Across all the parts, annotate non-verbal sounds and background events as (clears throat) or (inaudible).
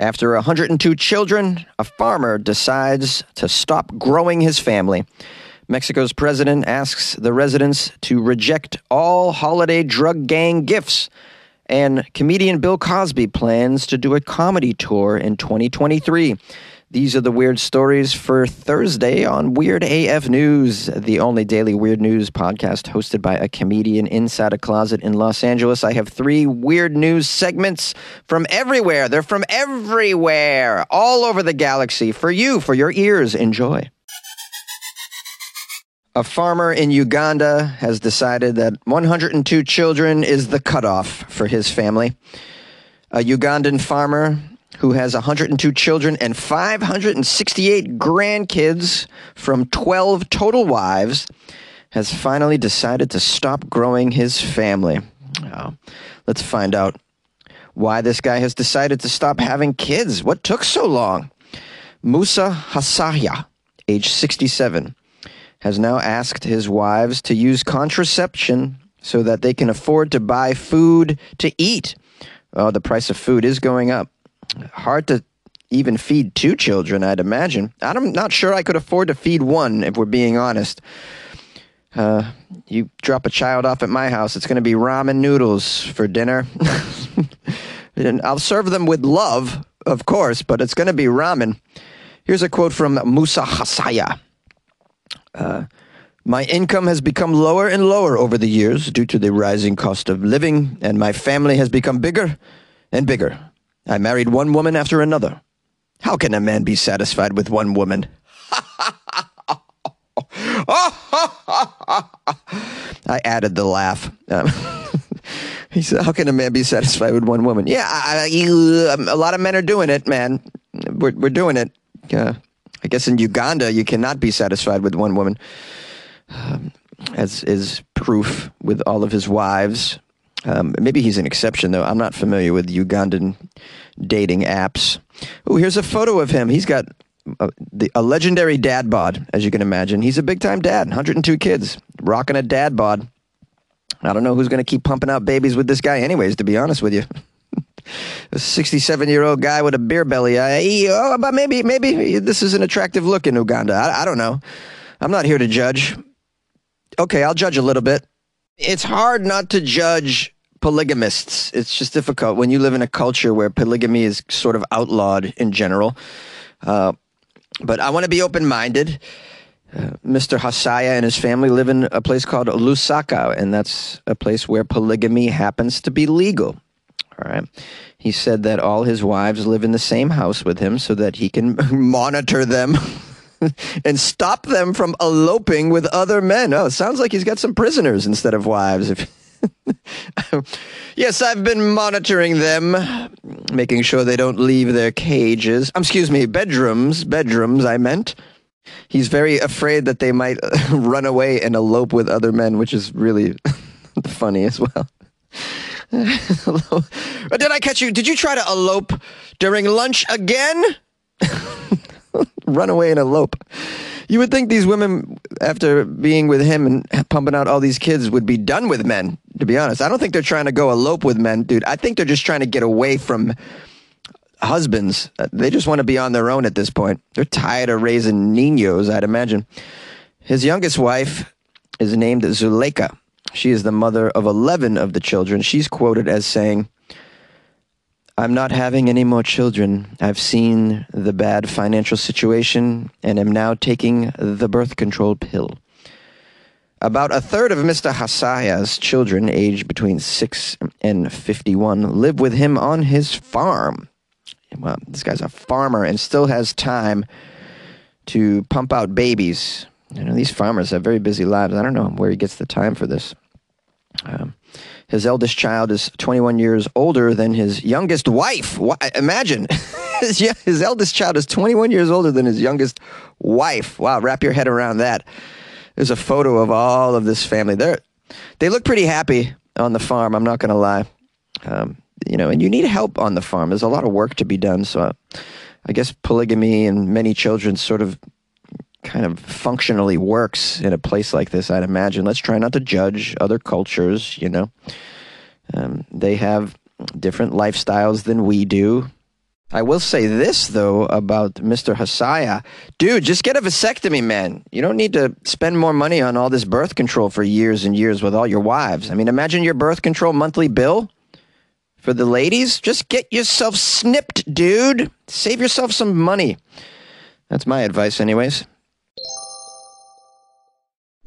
After 102 children, a farmer decides to stop growing his family. Mexico's president asks the residents to reject all holiday drug gang gifts. And comedian Bill Cosby plans to do a comedy tour in 2023. These are the weird stories for Thursday on Weird AF News, the only daily weird news podcast hosted by a comedian inside a closet in Los Angeles. I have three weird news segments from everywhere. They're from everywhere, all over the galaxy, for you, for your ears. Enjoy. A farmer in Uganda has decided that 102 children is the cutoff for his family. A Ugandan farmer who has 102 children and 568 grandkids from 12 total wives, has finally decided to stop growing his family. Oh, let's find out why this guy has decided to stop having kids. What took so long? Musa Hasahya, age 67, has now asked his wives to use contraception so that they can afford to buy food to eat. Oh, the price of food is going up hard to even feed two children, I'd imagine. I'm not sure I could afford to feed one, if we're being honest. Uh, you drop a child off at my house, it's going to be ramen noodles for dinner. (laughs) and I'll serve them with love, of course, but it's going to be ramen. Here's a quote from Musa Hasahya. Uh, my income has become lower and lower over the years due to the rising cost of living, and my family has become bigger and bigger. I married one woman after another. How can a man be satisfied with one woman? (laughs) I added the laugh. Um, (laughs) he said, "How can a man be satisfied with one woman?" Yeah, um, a lot of men are doing it, man. We're we're doing it. Uh, I guess in Uganda, you cannot be satisfied with one woman, um, as is proof with all of his wives. Um, maybe he's an exception, though. I'm not familiar with Ugandan dating apps. Oh, here's a photo of him. He's got a, the, a legendary dad bod, as you can imagine. He's a big time dad, 102 kids, rocking a dad bod. I don't know who's going to keep pumping out babies with this guy, anyways, to be honest with you. (laughs) a 67 year old guy with a beer belly. I, oh, but maybe, maybe this is an attractive look in Uganda. I, I don't know. I'm not here to judge. Okay, I'll judge a little bit it's hard not to judge polygamists. It's just difficult when you live in a culture where polygamy is sort of outlawed in general. Uh, but I want to be open minded. Uh, Mr. Hasahya and his family live in a place called Lusaka, and that's a place where polygamy happens to be legal. All right. He said that all his wives live in the same house with him so that he can (laughs) monitor them (laughs) (laughs) and stop them from eloping with other men. Oh, sounds like he's got some prisoners instead of wives. (laughs) yes, I've been monitoring them, making sure they don't leave their cages. Um, excuse me, bedrooms. Bedrooms, I meant. He's very afraid that they might (laughs) run away and elope with other men, which is really funny as well. Did I catch you? Did you try to elope during lunch again? (laughs) run away and elope. You would think these women, after being with him and pumping out all these kids, would be done with men, to be honest. I don't think they're trying to go elope with men, dude. I think they're just trying to get away from husbands. Uh, they just want to be on their own at this point. They're tired of raising niños, I'd imagine. His youngest wife is named Zuleika. She is the mother of 11 of the children. She's quoted as saying, I'm not having any more children. I've seen the bad financial situation and am now taking the birth control pill. About a third of Mr. Hasahya's children, aged between 6 and 51, live with him on his farm. Well, this guy's a farmer and still has time to pump out babies. You know, these farmers have very busy lives. I don't know where he gets the time for this. Um, his eldest child is 21 years older than his youngest wife. Imagine, (laughs) his, eldest child is 21 years older than his youngest wife. Wow, wrap your head around that. There's a photo of all of this family. They're, they look pretty happy on the farm. I'm not going to lie. Um, you know, and you need help on the farm. There's a lot of work to be done. So, I guess polygamy and many children sort of kind of functionally works in a place like this, I'd imagine. Let's try not to judge other cultures, you know. Um, they have different lifestyles than we do. I will say this though about Mr. Hasahya. Dude, just get a vasectomy, man. You don't need to spend more money on all this birth control for years and years with all your wives. I mean, imagine your birth control monthly bill for the ladies. Just get yourself snipped, dude. Save yourself some money. That's my advice, anyways.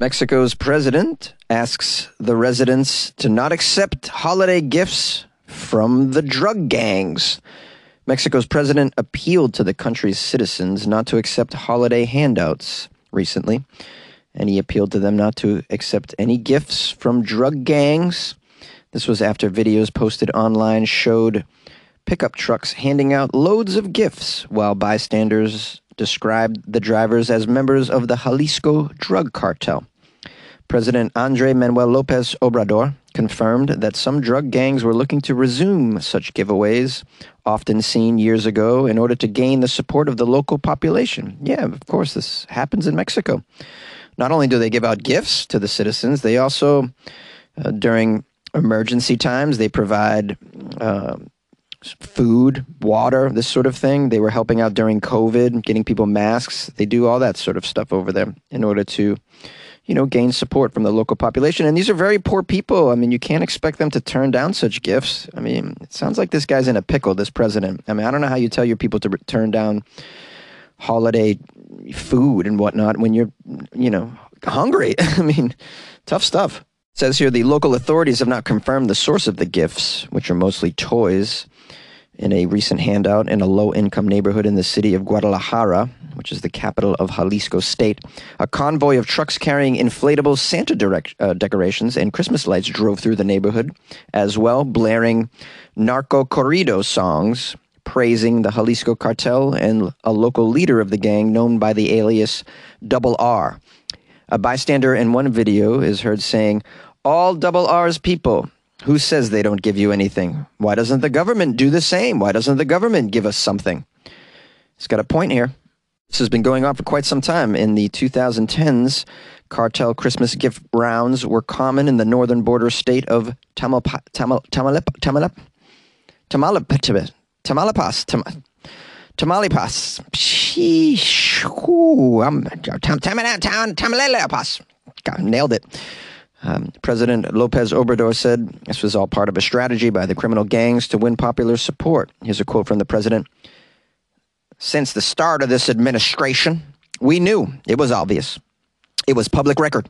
Mexico's president asks the residents to not accept holiday gifts from the drug gangs. Mexico's president appealed to the country's citizens not to accept holiday handouts recently, and he appealed to them not to accept any gifts from drug gangs. This was after videos posted online showed pickup trucks handing out loads of gifts while bystanders described the drivers as members of the Jalisco drug cartel. President Andre Manuel Lopez Obrador confirmed that some drug gangs were looking to resume such giveaways, often seen years ago, in order to gain the support of the local population. Yeah, of course, this happens in Mexico. Not only do they give out gifts to the citizens, they also, uh, during emergency times, they provide. Uh, food, water, this sort of thing. They were helping out during COVID, getting people masks. They do all that sort of stuff over there in order to you know, gain support from the local population. And these are very poor people. I mean, you can't expect them to turn down such gifts. I mean, it sounds like this guy's in a pickle, this president. I mean, I don't know how you tell your people to turn down holiday food and whatnot when you're, you know, hungry. (laughs) I mean, tough stuff. It says here the local authorities have not confirmed the source of the gifts, which are mostly toys in a recent handout in a low income neighborhood in the city of Guadalajara, which is the capital of Jalisco State. A convoy of trucks carrying inflatable Santa direct, uh, decorations and Christmas lights drove through the neighborhood, as well, blaring narco corrido songs praising the Jalisco cartel and a local leader of the gang known by the alias Double R. A bystander in one video is heard saying, All Double R's people who says they don't give you anything? Why doesn't the government do the same? Why doesn't the government give us something? He's got a point here. This has been going on for quite some time. In the 2010s, cartel Christmas gift rounds were common in the northern border state of. Tamaulipas. Tamaulipas. Tamaulipas. Sheesh. Ooh, I'm Tamaulipas. Nailed it. Um, President Lopez Obrador said this was all part of a strategy by the criminal gangs to win popular support. Here's a quote from the president Since the start of this administration, we knew it was obvious, it was public record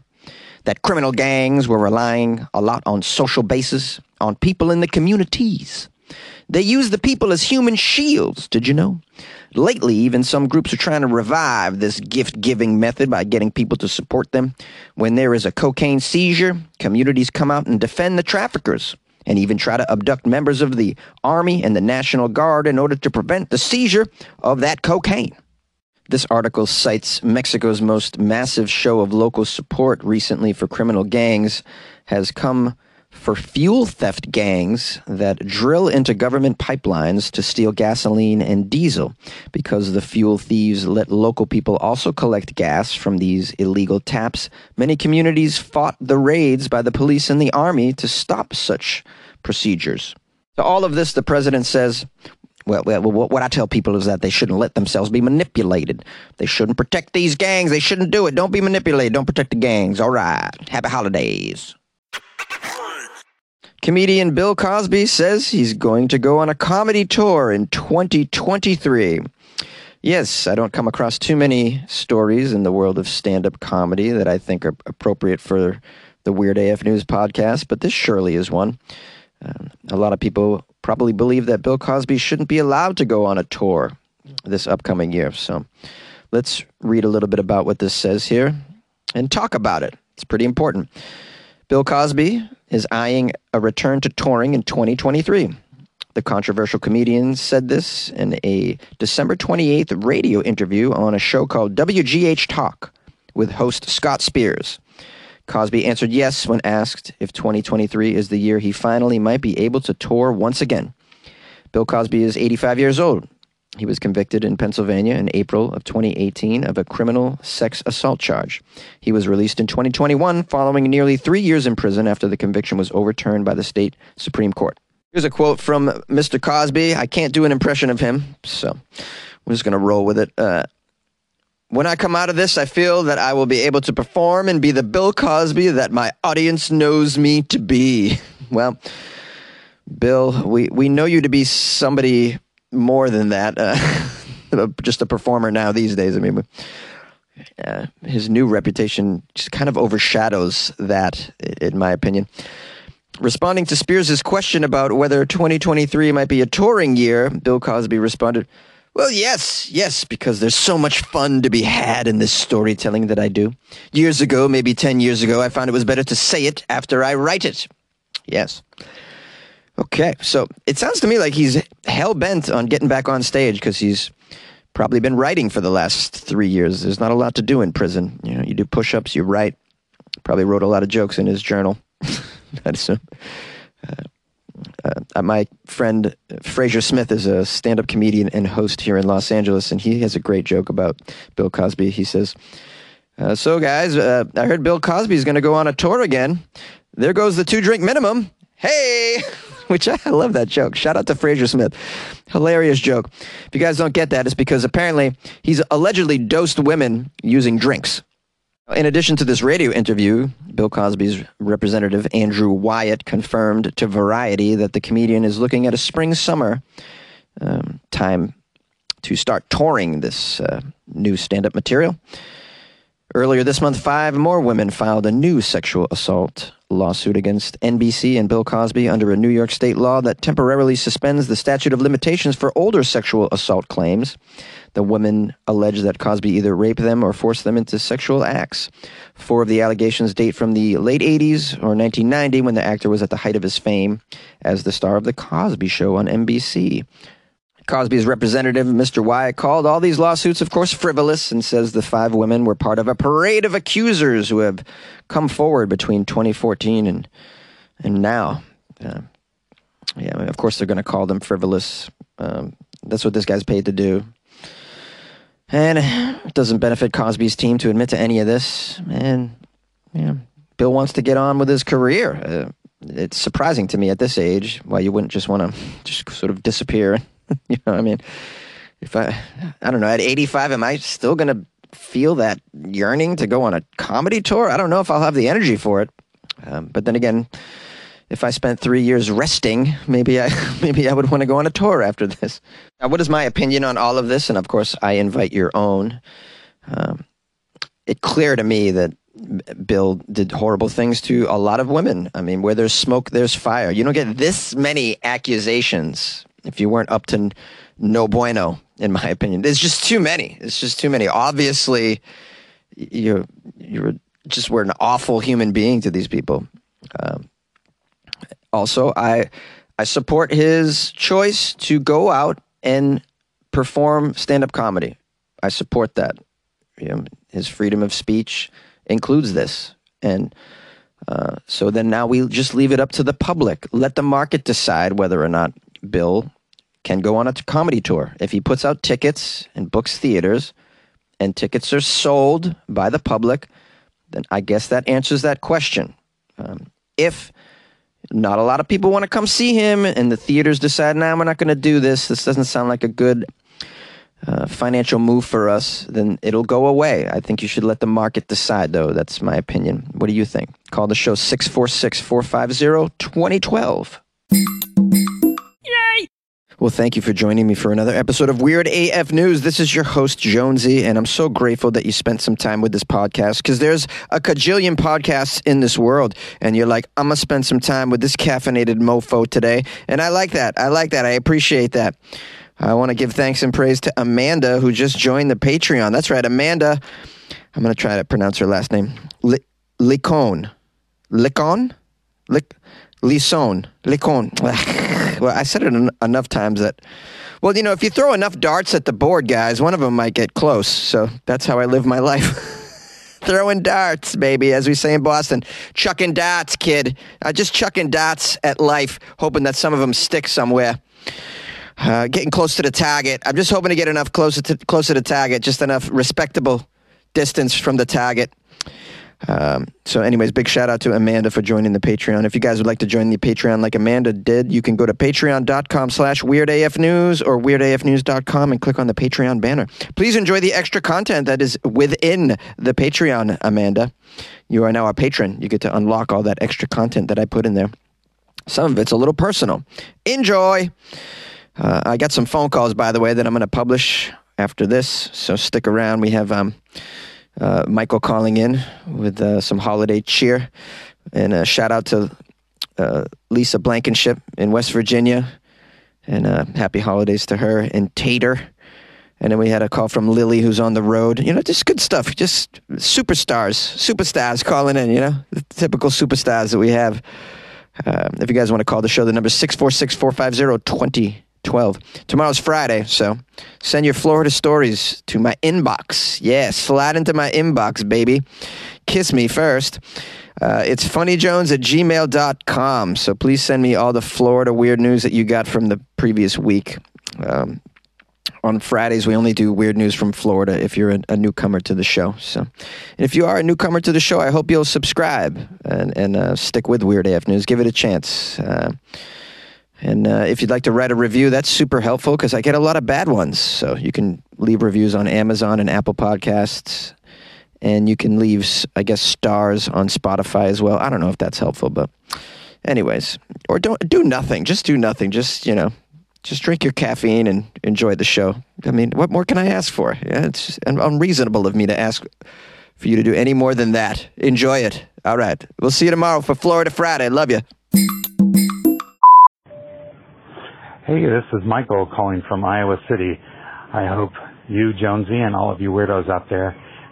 that criminal gangs were relying a lot on social bases, on people in the communities. They use the people as human shields, did you know? Lately, even some groups are trying to revive this gift giving method by getting people to support them. When there is a cocaine seizure, communities come out and defend the traffickers and even try to abduct members of the Army and the National Guard in order to prevent the seizure of that cocaine. This article cites Mexico's most massive show of local support recently for criminal gangs has come for fuel theft gangs that drill into government pipelines to steal gasoline and diesel because the fuel thieves let local people also collect gas from these illegal taps. Many communities fought the raids by the police and the army to stop such procedures. So, all of this, the president says, well, well, what I tell people is that they shouldn't let themselves be manipulated. They shouldn't protect these gangs. They shouldn't do it. Don't be manipulated. Don't protect the gangs. All right. Happy holidays. Comedian Bill Cosby says he's going to go on a comedy tour in 2023. Yes, I don't come across too many stories in the world of stand up comedy that I think are appropriate for the Weird AF News podcast, but this surely is one. Uh, a lot of people probably believe that Bill Cosby shouldn't be allowed to go on a tour this upcoming year. So let's read a little bit about what this says here and talk about it. It's pretty important. Bill Cosby is eyeing a return to touring in 2023. The controversial comedian said this in a December 28th radio interview on a show called WGH Talk with host Scott Spears. Cosby answered yes when asked if 2023 is the year he finally might be able to tour once again. Bill Cosby is 85 years old he was convicted in Pennsylvania in April of 2018 of a criminal sex assault charge. He was released in 2021 following nearly three years in prison after the conviction was overturned by the state Supreme Court. Here's a quote from Mr. Cosby. I can't do an impression of him, so I'm just going to roll with it. Uh, when I come out of this, I feel that I will be able to perform and be the Bill Cosby that my audience knows me to be. (laughs) Well, Bill, we, we know you to be somebody more than that. Uh, (laughs) just a performer now these days. I mean, uh, his new reputation just kind of overshadows that, in my opinion. Responding to Spears' question about whether 2023 might be a touring year, Bill Cosby responded, well, yes, yes, because there's so much fun to be had in this storytelling that I do. Years ago, maybe 10 years ago, I found it was better to say it after I write it. Yes. Okay, so it sounds to me like he's hell bent on getting back on stage because he's probably been writing for the last three years. There's not a lot to do in prison. You know, you do push ups, you write. Probably wrote a lot of jokes in his journal. (laughs) I'd assume. Uh, uh, my friend Fraser Smith is a stand-up comedian and host here in Los Angeles, and he has a great joke about Bill Cosby. He says, uh, "So guys, uh, I heard Bill Cosby is going to go on a tour again. There goes the two-drink minimum. Hey!" (laughs) (laughs) Which I love that joke. Shout out to Fraser Smith. Hilarious joke. If you guys don't get that, it's because apparently he's allegedly dosed women using drinks. In addition to this radio interview, Bill Cosby's representative Andrew Wyatt confirmed to Variety that the comedian is looking at a spring summer um, time to start touring this uh, new stand up material. Earlier this month, five more women filed a new sexual assault lawsuit against NBC and Bill Cosby under a New York state law that temporarily suspends the statute of limitations for older sexual assault claims. The women allege that Cosby either raped them or forced them into sexual acts. Four of the allegations date from the late 80s or 1990 when the actor was at the height of his fame as the star of The Cosby Show on NBC. Cosby's representative, Mr. Wyatt, called all these lawsuits, of course, frivolous and says the five women were part of a parade of accusers who have come forward between 2014 and and now. Uh, yeah, I mean, of course, they're going to call them frivolous. Um, that's what this guy's paid to do. And it doesn't benefit Cosby's team to admit to any of this. And yeah, Bill wants to get on with his career. Uh, it's surprising to me at this age why you wouldn't just want to just sort of disappear. (laughs) you know, I mean, if I, I don't know, at 85, am I still going to feel that yearning to go on a comedy tour? I don't know if I'll have the energy for it. Um, but then again, if I spent three years resting, maybe I (laughs) maybe I would want to go on a tour after this. Now, what is my opinion on all of this? And of course, I invite your own. Um, it's clear to me that Bill did horrible things to a lot of women. I mean, where there's smoke, there's fire. You don't get this many accusations if you weren't up to no bueno, in my opinion. There's just too many. It's just too many. Obviously, you you just were an awful human being to these people. Um, also, I I support his choice to go out and perform stand up comedy. I support that. You know, his freedom of speech includes this, and uh, so then now we just leave it up to the public. Let the market decide whether or not Bill can go on a comedy tour. If he puts out tickets and books theaters, and tickets are sold by the public, then I guess that answers that question. Um, if not a lot of people want to come see him, and the theaters decide, "Now nah, we're not going to do this. This doesn't sound like a good uh, financial move for us." Then it'll go away. I think you should let the market decide, though. That's my opinion. What do you think? Call the show 646 450 2012. Well, thank you for joining me for another episode of Weird AF News. This is your host, Jonesy, and I'm so grateful that you spent some time with this podcast because there's a cajillion podcasts in this world, and you're like, I'm going to spend some time with this caffeinated mofo today. And I like that. I like that. I appreciate that. I want to give thanks and praise to Amanda, who just joined the Patreon. That's right, Amanda. I'm going to try to pronounce her last name. Licon. Licon? Lic- Lison. Licon. Well, I said it en- enough times that, well, you know, if you throw enough darts at the board, guys, one of them might get close. So that's how I live my (laughs) life. Throwing darts, baby, as we say in Boston. Chucking darts, kid. Uh, just chucking darts at life, hoping that some of them stick somewhere. Uh, getting close to the target. I'm just hoping to get enough closer to closer to target, just enough respectable distance from the target Um, so, anyways, big shout out to Amanda for joining the Patreon. If you guys would like to join the Patreon like Amanda did, you can go to patreon.com slash weirdafnews or weirdafnews.com and click on the Patreon banner. Please enjoy the extra content that is within the Patreon, Amanda. You are now a patron. You get to unlock all that extra content that I put in there. Some of it's a little personal. Enjoy. Uh, I got some phone calls, by the way, that I'm going to publish after this. So stick around. We have um, uh, Michael calling in with uh, some holiday cheer. And a shout out to uh, Lisa Blankenship in West Virginia. And uh, happy holidays to her and Tater. And then we had a call from Lily, who's on the road. You know, just good stuff. Just superstars, superstars calling in, you know, the typical superstars that we have. Uh, if you guys want to call the show, the number is 646 450 2012. Tomorrow's Friday, so send your Florida stories to my inbox. Yeah, slide into my inbox, baby. Kiss me first. Uh, it's funnyjones at gmail.com. So please send me all the Florida weird news that you got from the previous week. Um, on Fridays, we only do weird news from Florida if you're a, a, newcomer to the show. So, if you are a newcomer to the show, I hope you'll subscribe and, and uh, stick with Weird AF News. Give it a chance. Uh, and uh, if you'd like to write a review, that's super helpful because I get a lot of bad ones. So, you can leave reviews on Amazon and Apple Podcasts. And you can leave, I guess, stars on Spotify as well. I don't know if that's helpful, but anyways, or don't do nothing. Just do nothing. Just, you know, just drink your caffeine and enjoy the show. I mean, what more can I ask for? Yeah, it's unreasonable of me to ask for you to do any more than that. Enjoy it. All right. We'll see you tomorrow for Florida Friday. Love you. Hey, this is Michael calling from Iowa City. I hope you, Jonesy, and all of you weirdos out there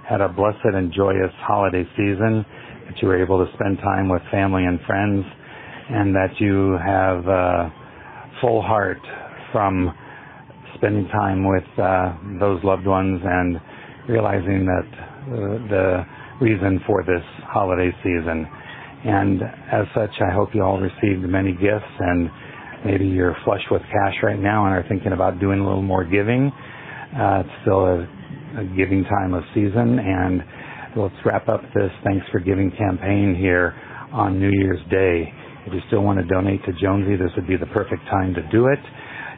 had a blessed and joyous holiday season, that you were able to spend time with family and friends, and that you have a full heart from spending time with uh, those loved ones and realizing that uh, the reason for this holiday season. And as such, I hope you all received many gifts and maybe you're flush with cash right now and are thinking about doing a little more giving. Uh, it's still a, a giving time of season and let's wrap up this Thanks for Giving campaign here on New Year's Day. If you still want to donate to Jonesy, this would be the perfect time to do it.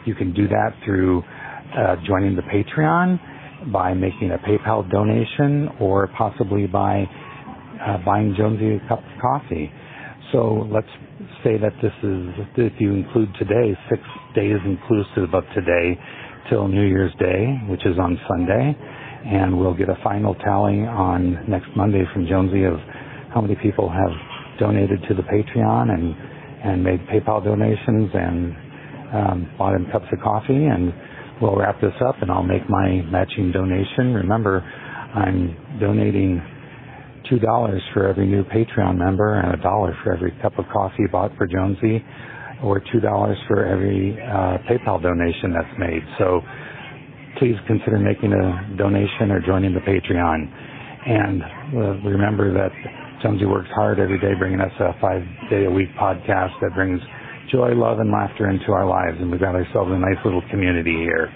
You can do that through uh, joining the Patreon by making a PayPal donation or possibly by uh, buying Jonesy a cup of coffee. So let's say that this is, if you include today, six days inclusive of today till New Year's Day, which is on Sunday. And we'll get a final tally on next Monday from Jonesy of how many people have donated to the Patreon and, and made PayPal donations and um, bought him cups of coffee, and we'll wrap this up, and I'll make my matching donation. Remember, I'm donating two dollars for every new Patreon member, and a dollar for every cup of coffee bought for Jonesy, or two dollars for every uh, PayPal donation that's made. So please consider making a donation or joining the Patreon. And uh, remember that Jonesy works hard every day bringing us a five day a week podcast that brings joy, love, and laughter into our lives. And we've got ourselves a nice little community here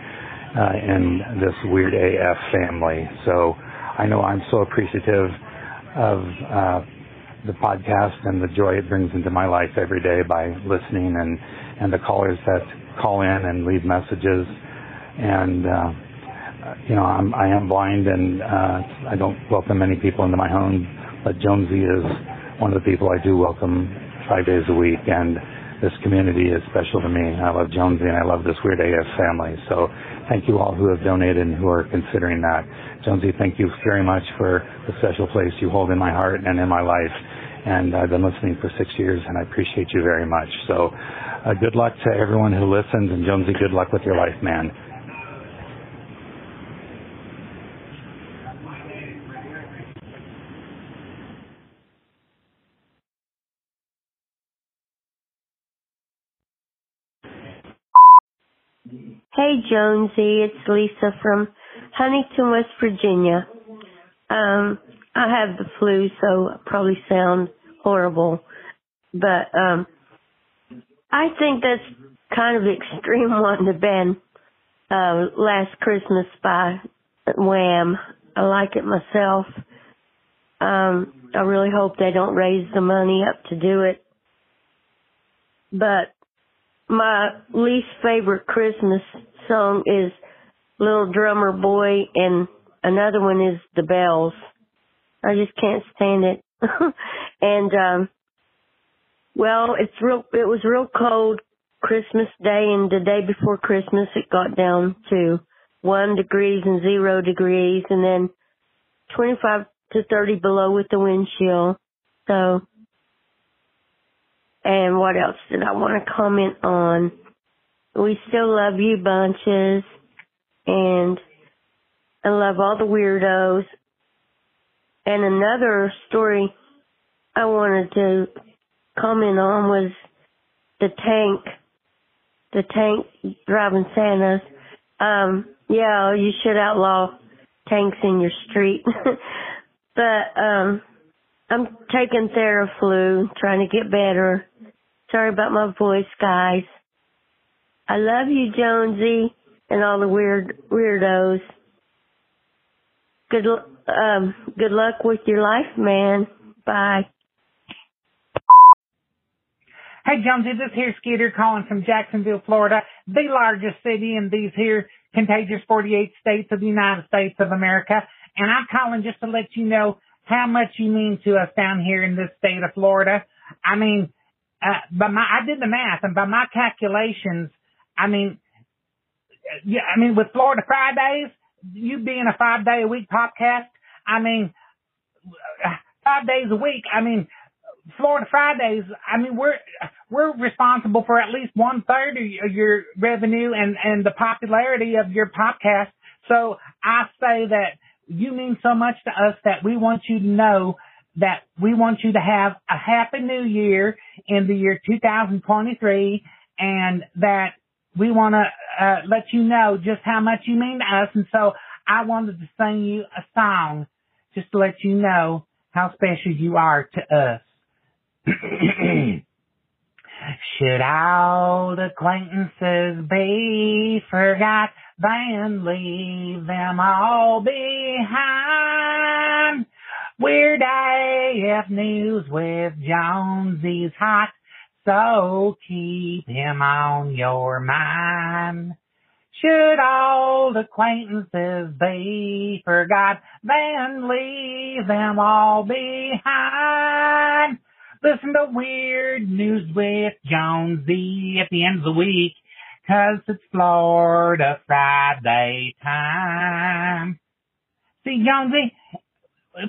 uh, in this weird AF family. So I know I'm so appreciative of uh, the podcast and the joy it brings into my life every day by listening and, and the callers that call in and leave messages. And, uh, you know, I'm, I am blind and uh, I don't welcome many people into my home, but Jonesy is one of the people I do welcome five days a week. And this community is special to me. I love Jonesy and I love this Weird AF family. So thank you all who have donated and who are considering that. Jonesy, thank you very much for the special place you hold in my heart and in my life. And I've been listening for six years and I appreciate you very much. So uh, good luck to everyone who listens and Jonesy, good luck with your life, man. Hey Jonesy, it's Lisa from Huntington, West Virginia. Um, I have the flu, so I probably sound horrible, but um, I think that's kind of (laughs) extreme wanting to ban uh, Last Christmas by Wham. I like it myself. Um, I really hope they don't raise the money up to do it. But my least favorite Christmas song is Little Drummer Boy and another one is The Bells. I just can't stand it. (laughs) and um well, it's real it was real cold Christmas Day and the day before Christmas it got down to 1 degrees and 0 degrees and then 25 to 30 below with the wind chill. So and what else did I want to comment on? We still love you bunches and I love all the weirdos. And another story I wanted to comment on was the tank, the tank driving Santas. Um, yeah, you should outlaw tanks in your street. (laughs) but um I'm taking Theraflu, trying to get better. Sorry about my voice, guys. I love you, Jonesy, and all the weird weirdos. Good um good luck with your life, man. Bye. Hey Jonesy, this here Skeeter calling from Jacksonville, Florida, the largest city in these here contagious 48 states of the United States of America. And I'm calling just to let you know how much you mean to us down here in this state of Florida. I mean, uh, my, I did the math and by my calculations, I mean, yeah, I mean, with Florida Fridays, you being a five day a week podcast, I mean, five days a week, I mean, Florida Fridays, I mean, we're, we're responsible for at least one third of your revenue and, and the popularity of your podcast. So I say that you mean so much to us that we want you to know that we want you to have a happy new year in the year 2023 and that we want to uh, let you know just how much you mean to us. And so I wanted to sing you a song just to let you know how special you are to us. (clears throat) Should old acquaintances be forgot, then leave them all behind. Weird AF News with Jonesy's hot, so keep him on your mind. Should old acquaintances be forgot, then leave them all behind. Listen to Weird News with Jonesy at the end of the week, 'cause it's Florida Friday time. See, Jonesy,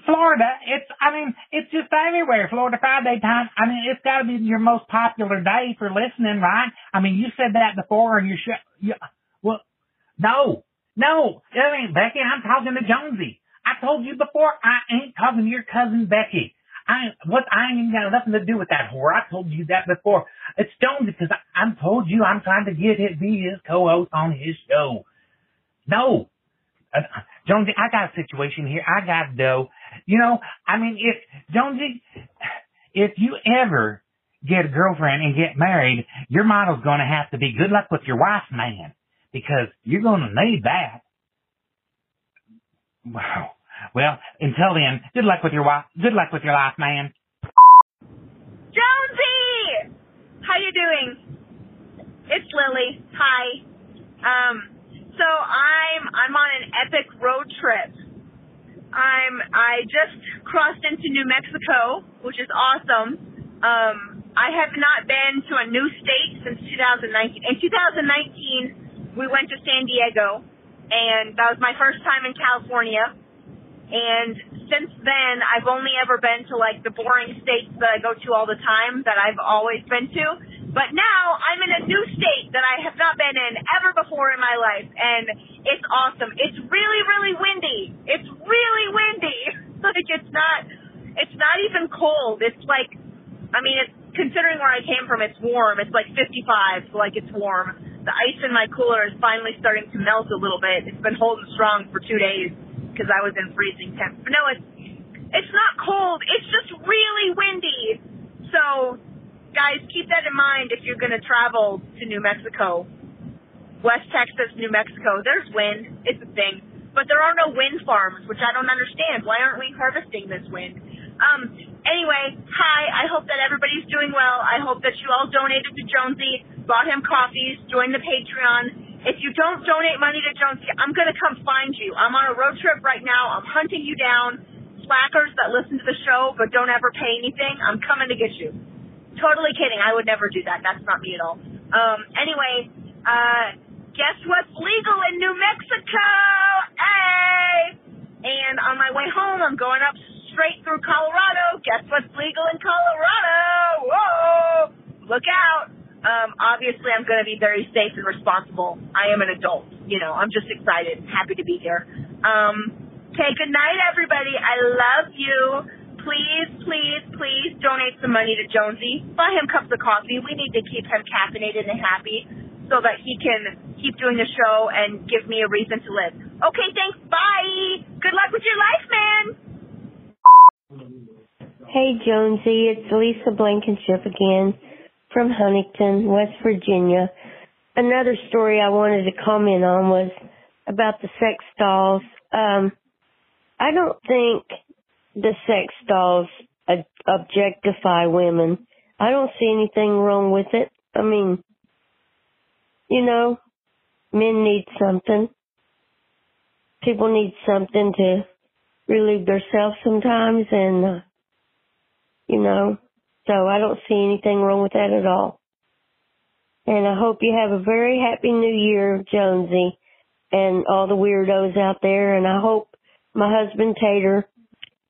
Florida, it's, I mean, it's just everywhere. Florida Friday time. I mean, it's gotta be your most popular day for listening, right? I mean, you said that before in your show. You, well, no, no. I mean, Becky, I'm talking to Jonesy. I told you before, I ain't talking to your cousin Becky. I what I ain't got nothing to do with that whore. I told you that before. It's Jonesy because I, I told you I'm trying to get it be his co-host on his show. No, uh, Jonesy, I got a situation here. I got go. You know, I mean, if Jonesy, if you ever get a girlfriend and get married, your model's going to have to be good luck with your wife, man, because you're going to need that. Wow. Well, until then, good luck with your wife. Good luck with your life, man. Jonesy, how you doing? It's Lily. Hi. Um, so I'm I'm on an epic road trip. I'm I just crossed into New Mexico, which is awesome. Um, I have not been to a new state since 2019. In 2019, we went to San Diego, and that was my first time in California. And since then, I've only ever been to like the boring states that I go to all the time that I've always been to. But now I'm in a new state that I have not been in ever before in my life, and it's awesome. It's really, really windy. It's really windy. (laughs) like it's not, it's not even cold. It's like, I mean, it's considering where I came from, it's warm. It's like 55, so like it's warm. The ice in my cooler is finally starting to melt a little bit. It's been holding strong for two days because I was in freezing temps. But no, it's it's not cold. It's just really windy. So, guys, keep that in mind if you're going to travel to New Mexico. West Texas, New Mexico, there's wind. It's a thing. But there are no wind farms, which I don't understand. Why aren't we harvesting this wind? Um, anyway, hi. I hope that everybody's doing well. I hope that you all donated to Jonesy, bought him coffees, joined the Patreon. If you don't donate money to Jonesy, I'm going to come find you. I'm on a road trip right now. I'm hunting you down. Slackers that listen to the show but don't ever pay anything, I'm coming to get you. Totally kidding. I would never do that. That's not me at all. Um, anyway, uh, guess what's legal in New Mexico? Hey! And on my way home, I'm going up straight through Colorado. Guess what's legal in Colorado? Whoa! Look out. Um, obviously, I'm going to be very safe and responsible. I am an adult. You know, I'm just excited, happy to be here. Um, okay, good night, everybody. I love you. Please, please, please donate some money to Jonesy. Buy him cups of coffee. We need to keep him caffeinated and happy so that he can keep doing the show and give me a reason to live. Okay, thanks. Bye. Good luck with your life, man. Hey, Jonesy, it's Lisa Blankenship again from Huntington, West Virginia. Another story I wanted to comment on was about the sex dolls. Um, I don't think the sex dolls objectify women. I don't see anything wrong with it. I mean, you know, men need something. People need something to relieve themselves sometimes and, uh, you know, so I don't see anything wrong with that at all. And I hope you have a very happy new year, Jonesy, and all the weirdos out there. And I hope my husband Tater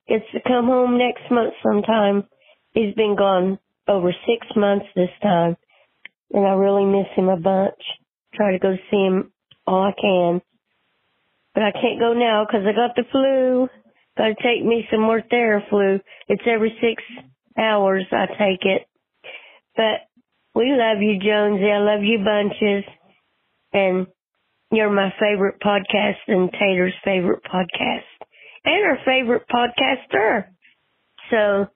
gets to come home next month sometime. He's been gone over six months this time, and I really miss him a bunch. Try to go see him all I can. But I can't go now because I got the flu. Got to take me some more Theraflu. It's every six hours I take it. But we love you, Jonesy. I love you bunches. And you're my favorite podcast and Tater's favorite podcast. And our favorite podcaster. So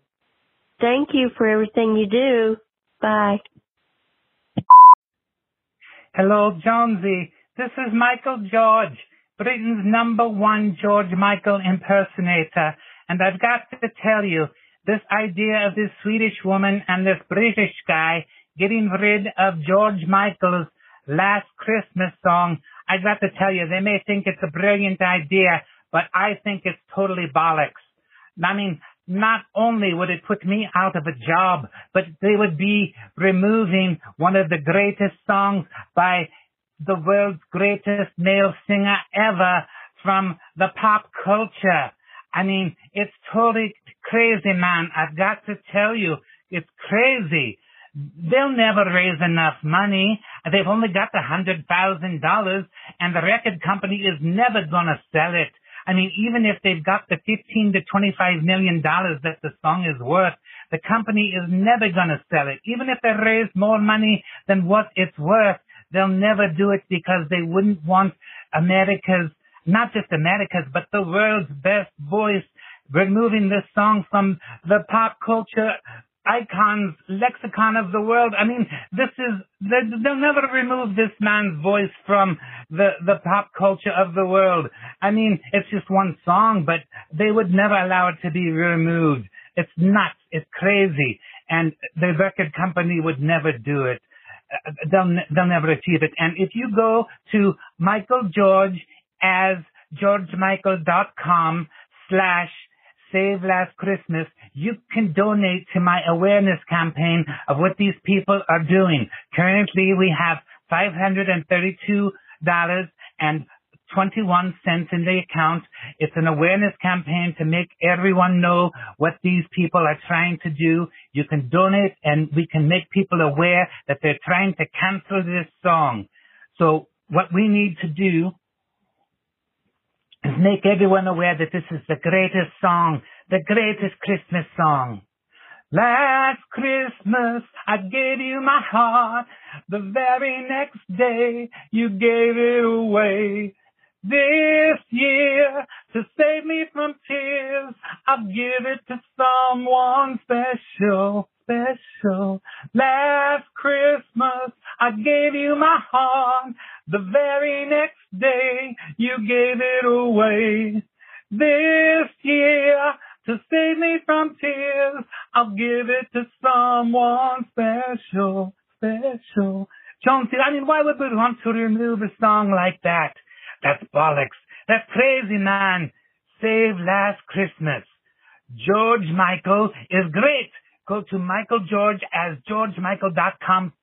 thank you for everything you do. Bye. Hello, Jonesy. This is Michael George, Britain's number one George Michael impersonator. And I've got to tell you, this idea of this Swedish woman and this British guy getting rid of George Michael's last Christmas song, I've got to tell you, they may think it's a brilliant idea, but I think it's totally bollocks. I mean, not only would it put me out of a job, but they would be removing one of the greatest songs by the world's greatest male singer ever from the pop culture. I mean, it's totally crazy, man. I've got to tell you, it's crazy. They'll never raise enough money. They've only got the hundred thousand dollars and the record company is never gonna sell it. I mean, even if they've got the 15 to 25 million dollars that the song is worth, the company is never gonna sell it. Even if they raise more money than what it's worth, they'll never do it because they wouldn't want America's, not just America's, but the world's best voice removing this song from the pop culture icons lexicon of the world. I mean, this is they'll never remove this man's voice from the the pop culture of the world. I mean, it's just one song, but they would never allow it to be removed. It's nuts. It's crazy, and the record company would never do it. They'll they'll never achieve it. And if you go to Michael George as georgemichael.com slash Save Last Christmas, you can donate to my awareness campaign of what these people are doing. Currently, we have $532 and 21 cents in the account. It's an awareness campaign to make everyone know what these people are trying to do. You can donate and we can make people aware that they're trying to cancel this song. So what we need to do make everyone aware that this is the greatest song, the greatest Christmas song. Last Christmas I gave you my heart. The very next day you gave it away. This year to save me from tears, I'll give it to someone special, special. Last Christmas I gave you my heart. The very next day you gave it away. This year to save me from tears. I'll give it to someone special, special. Jonesy, I mean, why would we want to remove a song like that? That's bollocks. That's crazy, man. Save Last Christmas. George Michael is great. Go to Michael George as georgemichael.com